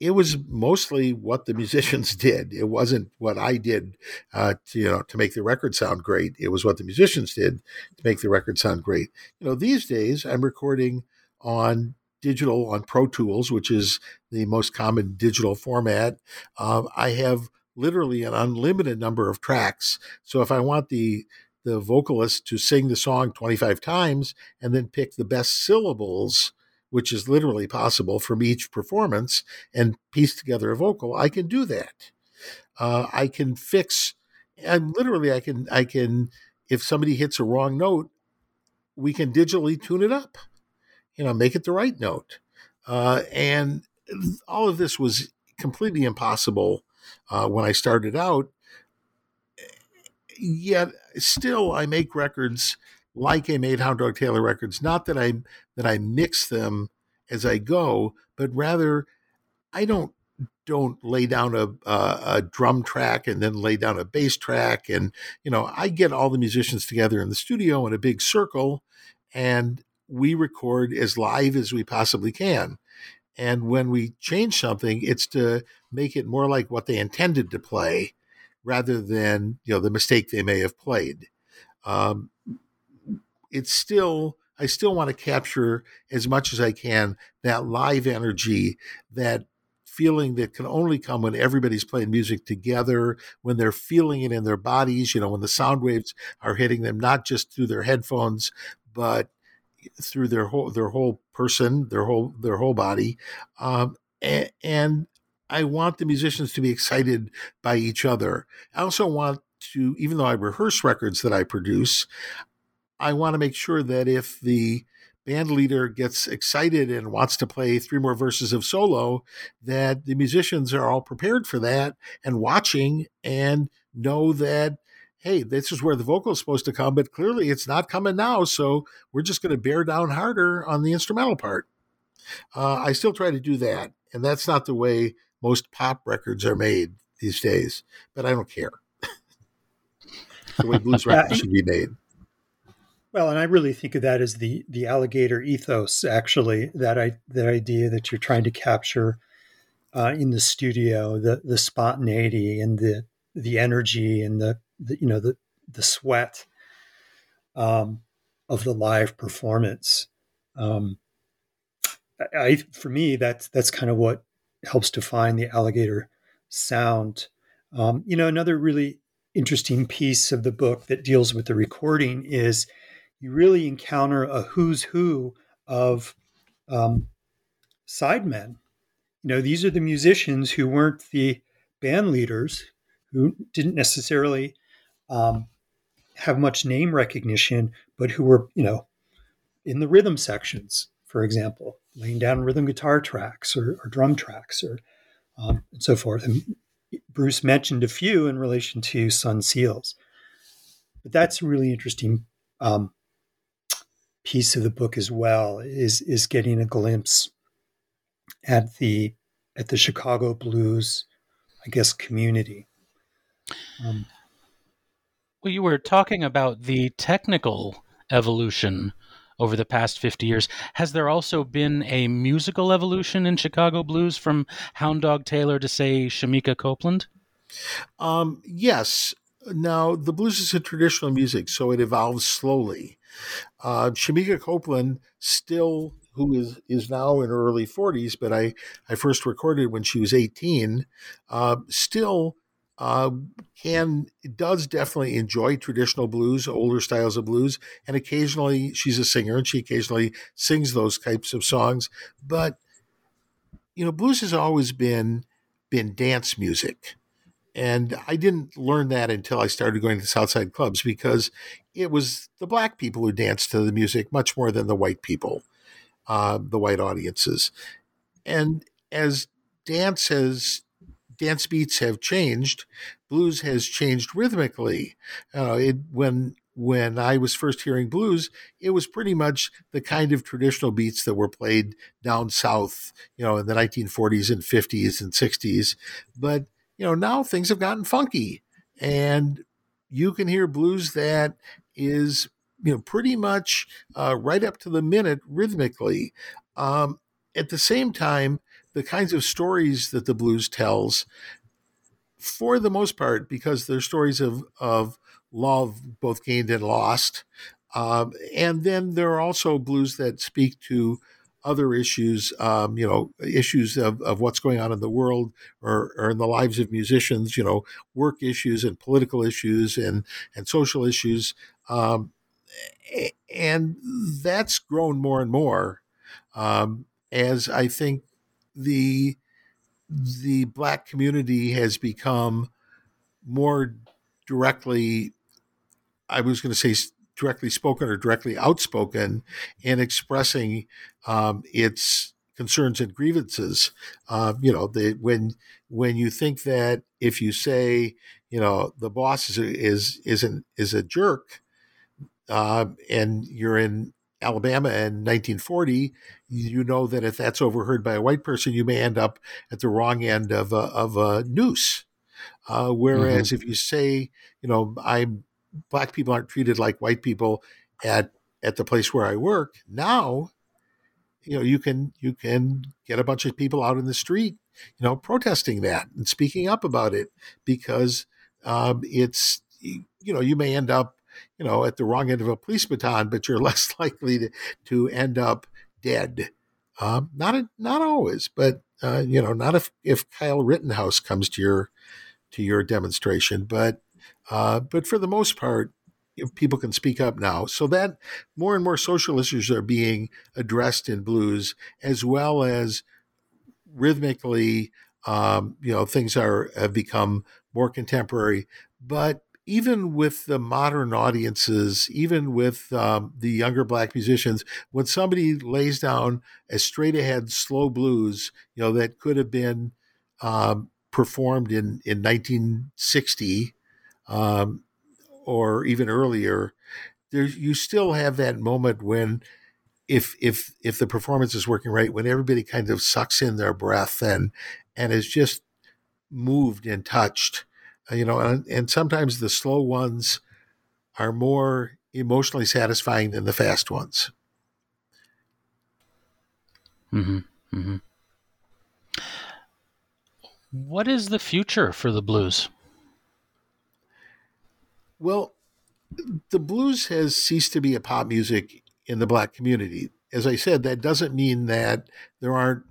Speaker 4: it was mostly what the *laughs* musicians did. It wasn't what I did, uh, to, you know, to make the record sound great. It was what the musicians did to make the record sound great. You know, these days I'm recording on digital on Pro Tools, which is the most common digital format, um, I have literally an unlimited number of tracks. So if I want the the vocalist to sing the song 25 times and then pick the best syllables, which is literally possible from each performance, and piece together a vocal, I can do that. Uh, I can fix, and literally, I can, I can, if somebody hits a wrong note, we can digitally tune it up you know, make it the right note. Uh, and all of this was completely impossible uh, when I started out. Yet still, I make records like I made Hound Dog Taylor records. Not that I that I mix them as I go, but rather I don't don't lay down a, a, a, drum track and then lay down a bass track and you know i get all the musicians together in the studio in a big circle and we record as live as we possibly can. And when we change something, it's to make it more like what they intended to play rather than, you know, the mistake they may have played. Um, it's still, I still want to capture as much as I can that live energy, that feeling that can only come when everybody's playing music together, when they're feeling it in their bodies, you know, when the sound waves are hitting them, not just through their headphones, but through their whole their whole person, their whole their whole body, um, and, and I want the musicians to be excited by each other. I also want to, even though I rehearse records that I produce, I want to make sure that if the band leader gets excited and wants to play three more verses of solo, that the musicians are all prepared for that and watching and know that hey, this is where the vocal is supposed to come, but clearly it's not coming now. So we're just going to bear down harder on the instrumental part. Uh, I still try to do that. And that's not the way most pop records are made these days, but I don't care. the way blues *laughs* records should be made.
Speaker 3: Well, and I really think of that as the the alligator ethos. Actually, that I that idea that you're trying to capture uh, in the studio, the the spontaneity and the the energy and the the you know the the sweat um, of the live performance. Um, I for me that's that's kind of what helps define the alligator sound. Um, you know, another really interesting piece of the book that deals with the recording is you really encounter a who's who of um, sidemen. You know, these are the musicians who weren't the band leaders, who didn't necessarily um, have much name recognition, but who were, you know, in the rhythm sections, for example, laying down rhythm guitar tracks or, or drum tracks or um, and so forth. And Bruce mentioned a few in relation to Son Seals. But that's a really interesting um, piece of the book as well is is getting a glimpse at the at the Chicago blues, I guess, community. Um,
Speaker 2: you were talking about the technical evolution over the past 50 years. Has there also been a musical evolution in Chicago blues from Hound Dog Taylor to, say, Shemekia Copeland?
Speaker 4: Um, yes. Now, the blues is a traditional music, so it evolves slowly. Uh, Shemekia Copeland still, who is, is now in her early 40s, but I, I first recorded when she was 18, uh, still uh, can does definitely enjoy traditional blues, older styles of blues, and occasionally she's a singer and she occasionally sings those types of songs. But you know, blues has always been been dance music. And I didn't learn that until I started going to Southside clubs because it was the black people who danced to the music much more than the white people, uh, the white audiences. And as dance has dance beats have changed, blues has changed rhythmically. Uh, it, when when I was first hearing blues, it was pretty much the kind of traditional beats that were played down south, you know, in the 1940s and 50s and 60s. But you know, now things have gotten funky and you can hear blues that is, you know, pretty much uh, right up to the minute rhythmically. Um, at the same time, the kinds of stories that the blues tells, for the most part, because they're stories of, of love, both gained and lost. Um, and then there are also blues that speak to other issues, um, you know, issues of, of what's going on in the world or, or in the lives of musicians, you know, work issues and political issues and, and social issues. Um, and that's grown more and more um, as I think the the black community has become more directly I was going to say directly spoken or directly outspoken in expressing um, its concerns and grievances. Uh, you know, the, when when you think that if you say, you know, the boss is is is an, is a jerk, uh, and you're in Alabama in 1940, you know that if that's overheard by a white person, you may end up at the wrong end of a, of a noose. Uh, whereas mm-hmm. if you say, you know, I'm black people aren't treated like white people at at the place where I work. Now, you know, you can you can get a bunch of people out in the street, you know, protesting that and speaking up about it because um, it's you know you may end up you know at the wrong end of a police baton, but you're *laughs* less likely to to end up dead. Um, not a, not always, but uh, you know, not if if Kyle Rittenhouse comes to your to your demonstration, but uh, but for the most part, people can speak up now. So that more and more social issues are being addressed in blues, as well as rhythmically, um, you know, things are have become more contemporary. But even with the modern audiences, even with um, the younger black musicians, when somebody lays down a straight ahead slow blues, you know, that could have been um, performed in, in 1960 um, or even earlier, there you still have that moment when if if if the performance is working right, when everybody kind of sucks in their breath and and is just moved and touched, you know, and, and sometimes the slow ones are more emotionally satisfying than the fast ones.
Speaker 2: Mm-hmm. Mm-hmm. What is the future for the blues?
Speaker 4: Well, the blues has ceased to be a pop music in the black community. As I said, that doesn't mean that there aren't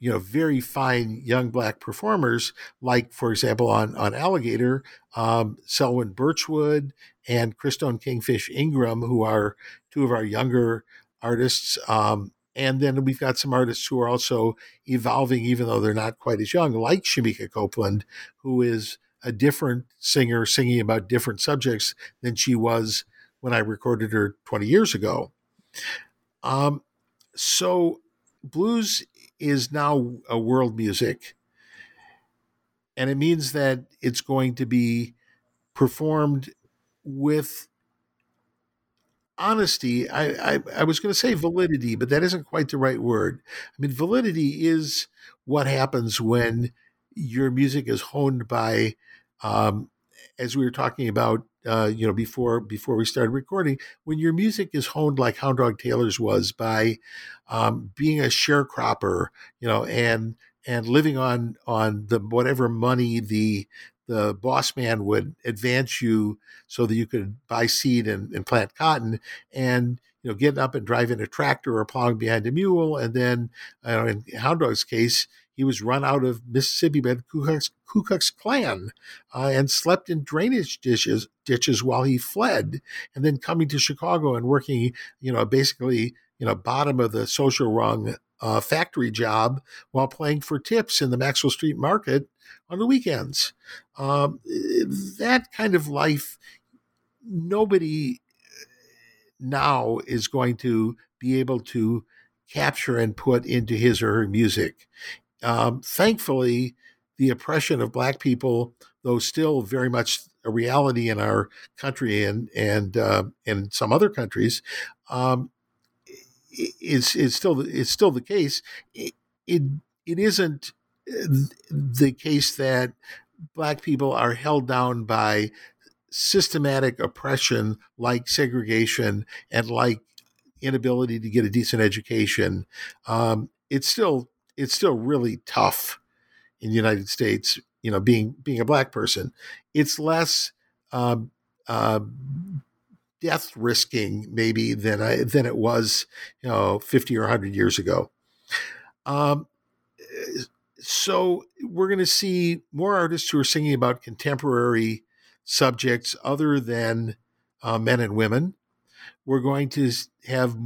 Speaker 4: you know very fine young black performers like for example on on alligator um, selwyn birchwood and christone kingfish ingram who are two of our younger artists um, and then we've got some artists who are also evolving even though they're not quite as young like shemekia copeland who is a different singer singing about different subjects than she was when I recorded her 20 years ago. Um, so blues is now a world music. And it means that it's going to be performed with honesty. I, I, I was going to say validity, but that isn't quite the right word. I mean, validity is what happens when your music is honed by, um, as we were talking about, uh, you know, before before we started recording, when your music is honed like Hound Dog Taylor's was by um, being a sharecropper, you know, and and living on on the whatever money the the boss man would advance you so that you could buy seed and, and plant cotton and you know getting up and driving a tractor or plowing behind a mule and then uh, in hound dog's case he was run out of Mississippi by the Ku Klux, Ku Klux Klan uh, and slept in drainage ditches, ditches while he fled, and then coming to Chicago and working, you know, basically, you know, bottom of the social rung uh, factory job while playing for tips in the Maxwell Street Market on the weekends. Um, that kind of life, nobody now is going to be able to capture and put into his or her music. Um, thankfully, the oppression of Black people, though still very much a reality in our country and and uh, some other countries, um, is is still is still the case. It, it it isn't the case that black people are held down by systematic oppression like segregation and like inability to get a decent education um, it's still it's still really tough in the united states you know being being a black person it's less um, uh, death risking maybe than I, than it was you know 50 or 100 years ago um, so we're going to see more artists who are singing about contemporary subjects other than uh, men and women. We're going to have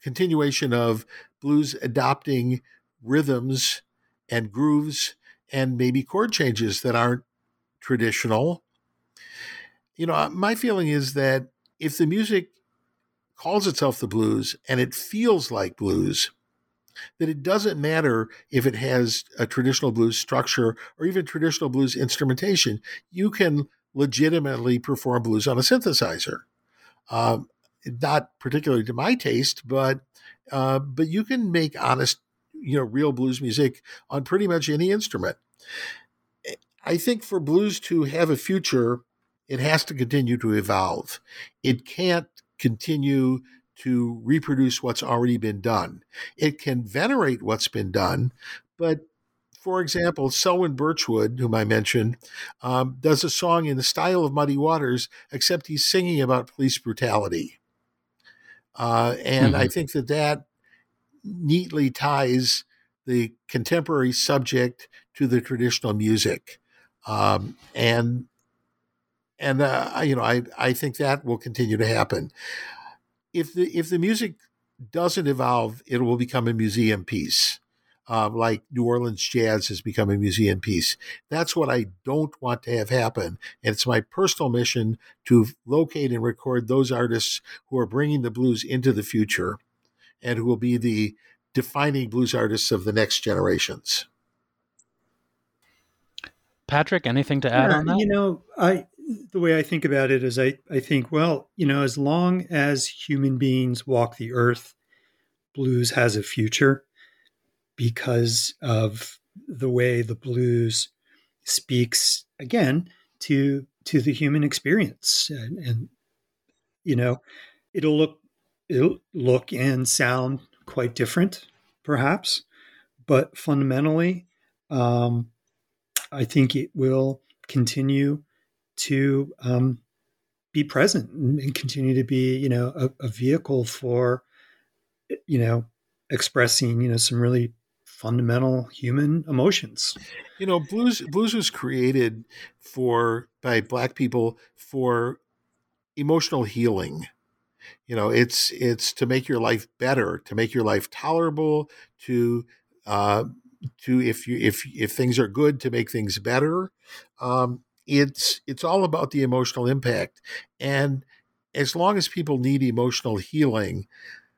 Speaker 4: continuation of blues adopting rhythms and grooves and maybe chord changes that aren't traditional. You know, my feeling is that if the music calls itself the blues and it feels like blues, that it doesn't matter if it has a traditional blues structure or even traditional blues instrumentation. You can legitimately perform blues on a synthesizer. Um, not particularly to my taste, but uh, but you can make honest, you know, real blues music on pretty much any instrument. I think for blues to have a future, it has to continue to evolve. It can't continue to reproduce what's already been done. It can venerate what's been done, but for example, Selwyn Birchwood, whom I mentioned, um, does a song in the style of Muddy Waters, except he's singing about police brutality. Uh, and mm-hmm. I think that that neatly ties the contemporary subject to the traditional music. Um, and and uh, you know, I I think that will continue to happen if the if the music doesn't evolve, it will become a museum piece. Uh, like New Orleans jazz has become a museum piece. That's what I don't want to have happen. And it's my personal mission to locate and record those artists who are bringing the blues into the future and who will be the defining blues artists of the next generations.
Speaker 2: Patrick, anything to add
Speaker 3: yeah,
Speaker 2: on that?
Speaker 3: You know, I the way I think about it is I, I think, well, you know, as long as human beings walk the earth, blues has a future because of the way the blues speaks again to to the human experience and, and you know it'll look it'll look and sound quite different perhaps but fundamentally um, i think it will continue to um, be present and continue to be, you know, a, a vehicle for, you know, expressing, you know, some really fundamental human emotions.
Speaker 4: You know, blues blues was created for by black people for emotional healing. You know, it's it's to make your life better, to make your life tolerable, to uh, to if you if if things are good, to make things better. Um, it's it's all about the emotional impact and as long as people need emotional healing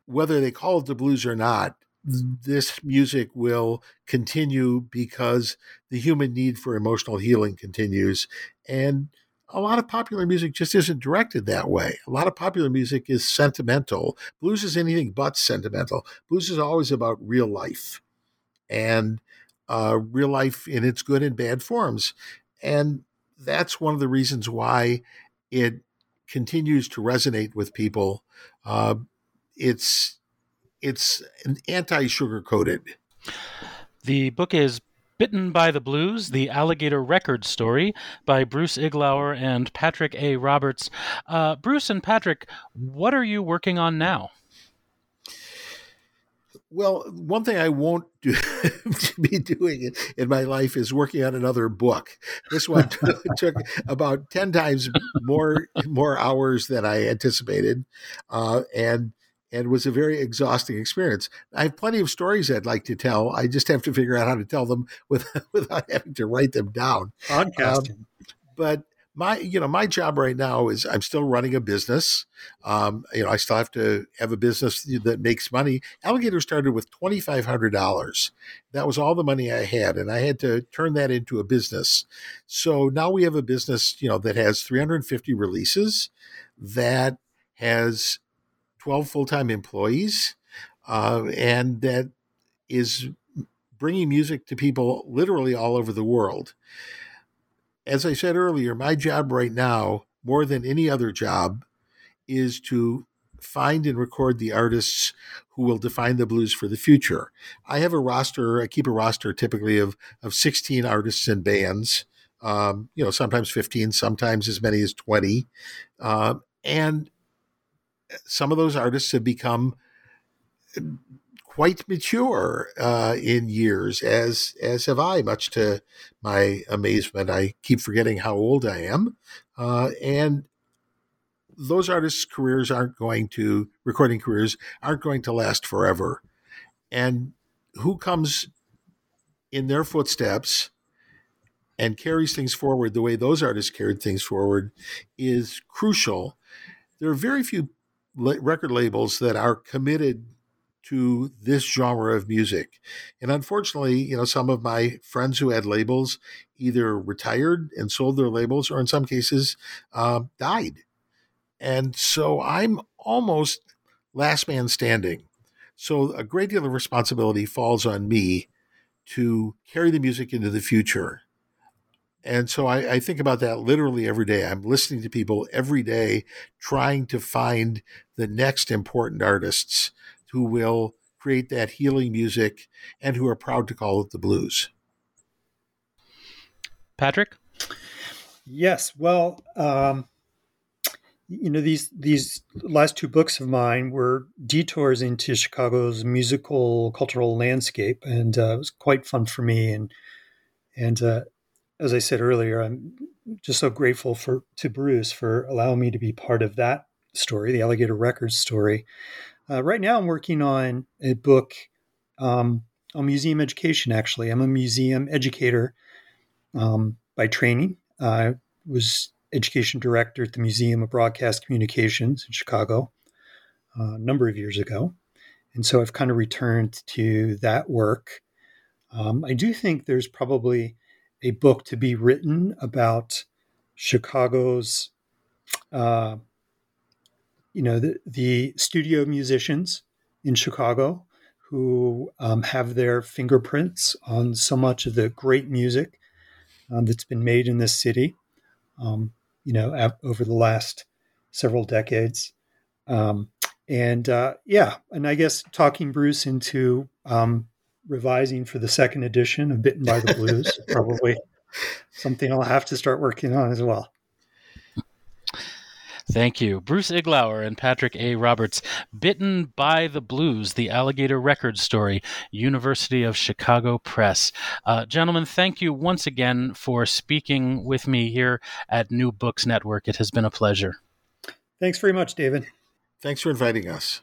Speaker 4: whether they call it the blues or not this music will continue because the human need for emotional healing continues and a lot of popular music just isn't directed that way. A lot of popular music is sentimental. Blues is anything but sentimental. Blues is always about real life and uh, real life in its good and bad forms. And that's one of the reasons why it continues to resonate with people. Uh, it's it's anti sugar coated.
Speaker 2: The book is Bitten by the Blues, the Alligator Record Story by Bruce Iglauer and Patrick A. Roberts. Uh, Bruce and Patrick, what are you working on now?
Speaker 4: Well, one thing I won't do, *laughs* be doing in my life is working on another book. This one *laughs* took, took about ten times more more hours than I anticipated, uh, and and was a very exhausting experience. I have plenty of stories I'd like to tell. I just have to figure out how to tell them *laughs* with, without having to write them down.
Speaker 3: Podcasting. Um,
Speaker 4: but my you know my job right now is I'm still running a business. Um, you know I still have to have a business that makes money. Alligator started with twenty five hundred dollars. That was all the money I had, and I had to turn that into a business. So now we have a business you know that has 350 releases, that has 12 full time employees, uh, and that is bringing music to people literally all over the world. As I said earlier, my job right now, more than any other job, is to find and record the artists who will define the blues for the future. I have a roster, I keep a roster typically of, of 16 artists and bands, um, you know, sometimes 15, sometimes as many as 20. Uh, and some of those artists have become quite mature uh, in years, as as have I. Much to my amazement, I keep forgetting how old I am, uh, and those artists' careers aren't going to recording careers aren't going to last forever. And who comes in their footsteps and carries things forward the way those artists carried things forward is crucial. There are very few record labels that are committed to this genre of music. And unfortunately, you know, some of my friends who had labels either retired and sold their labels, or in some cases, uh, died. And so I'm almost last man standing. So a great deal of responsibility falls on me to carry the music into the future. And so I, I, think about that literally every day. I'm listening to people every day, trying to find the next important artists who will create that healing music and who are proud to call it the blues.
Speaker 2: Patrick?
Speaker 3: Yes. Well, um, you know these these last two books of mine were detours into Chicago's musical cultural landscape, and uh, it was quite fun for me. And and uh, as I said earlier, I'm just so grateful for to Bruce for allowing me to be part of that story, the Alligator Records story. Uh, right now, I'm working on a book um, on museum education. Actually, I'm a museum educator um, by training. I was education director at the Museum of Broadcast Communications in Chicago uh, a number of years ago, and so I've kind of returned to that work. Um, I do think there's probably a book to be written about Chicago's, uh, you know, the, the studio musicians in Chicago who um, have their fingerprints on so much of the great music um, that's been made in this city, um, you know, av- over the last several decades. Um, and uh, yeah, and I guess talking Bruce into um, revising for the second edition of Bitten by the Blues. *laughs* probably something I'll have to start working on as well.
Speaker 2: Thank you. Bruce Iglauer and Patrick A. Roberts, Bitten by the Blues, the Alligator Record Story, University of Chicago Press. Uh, gentlemen, thank you once again for speaking with me here at New Books Network. It has been a pleasure.
Speaker 3: Thanks very much, David.
Speaker 4: Thanks for inviting us.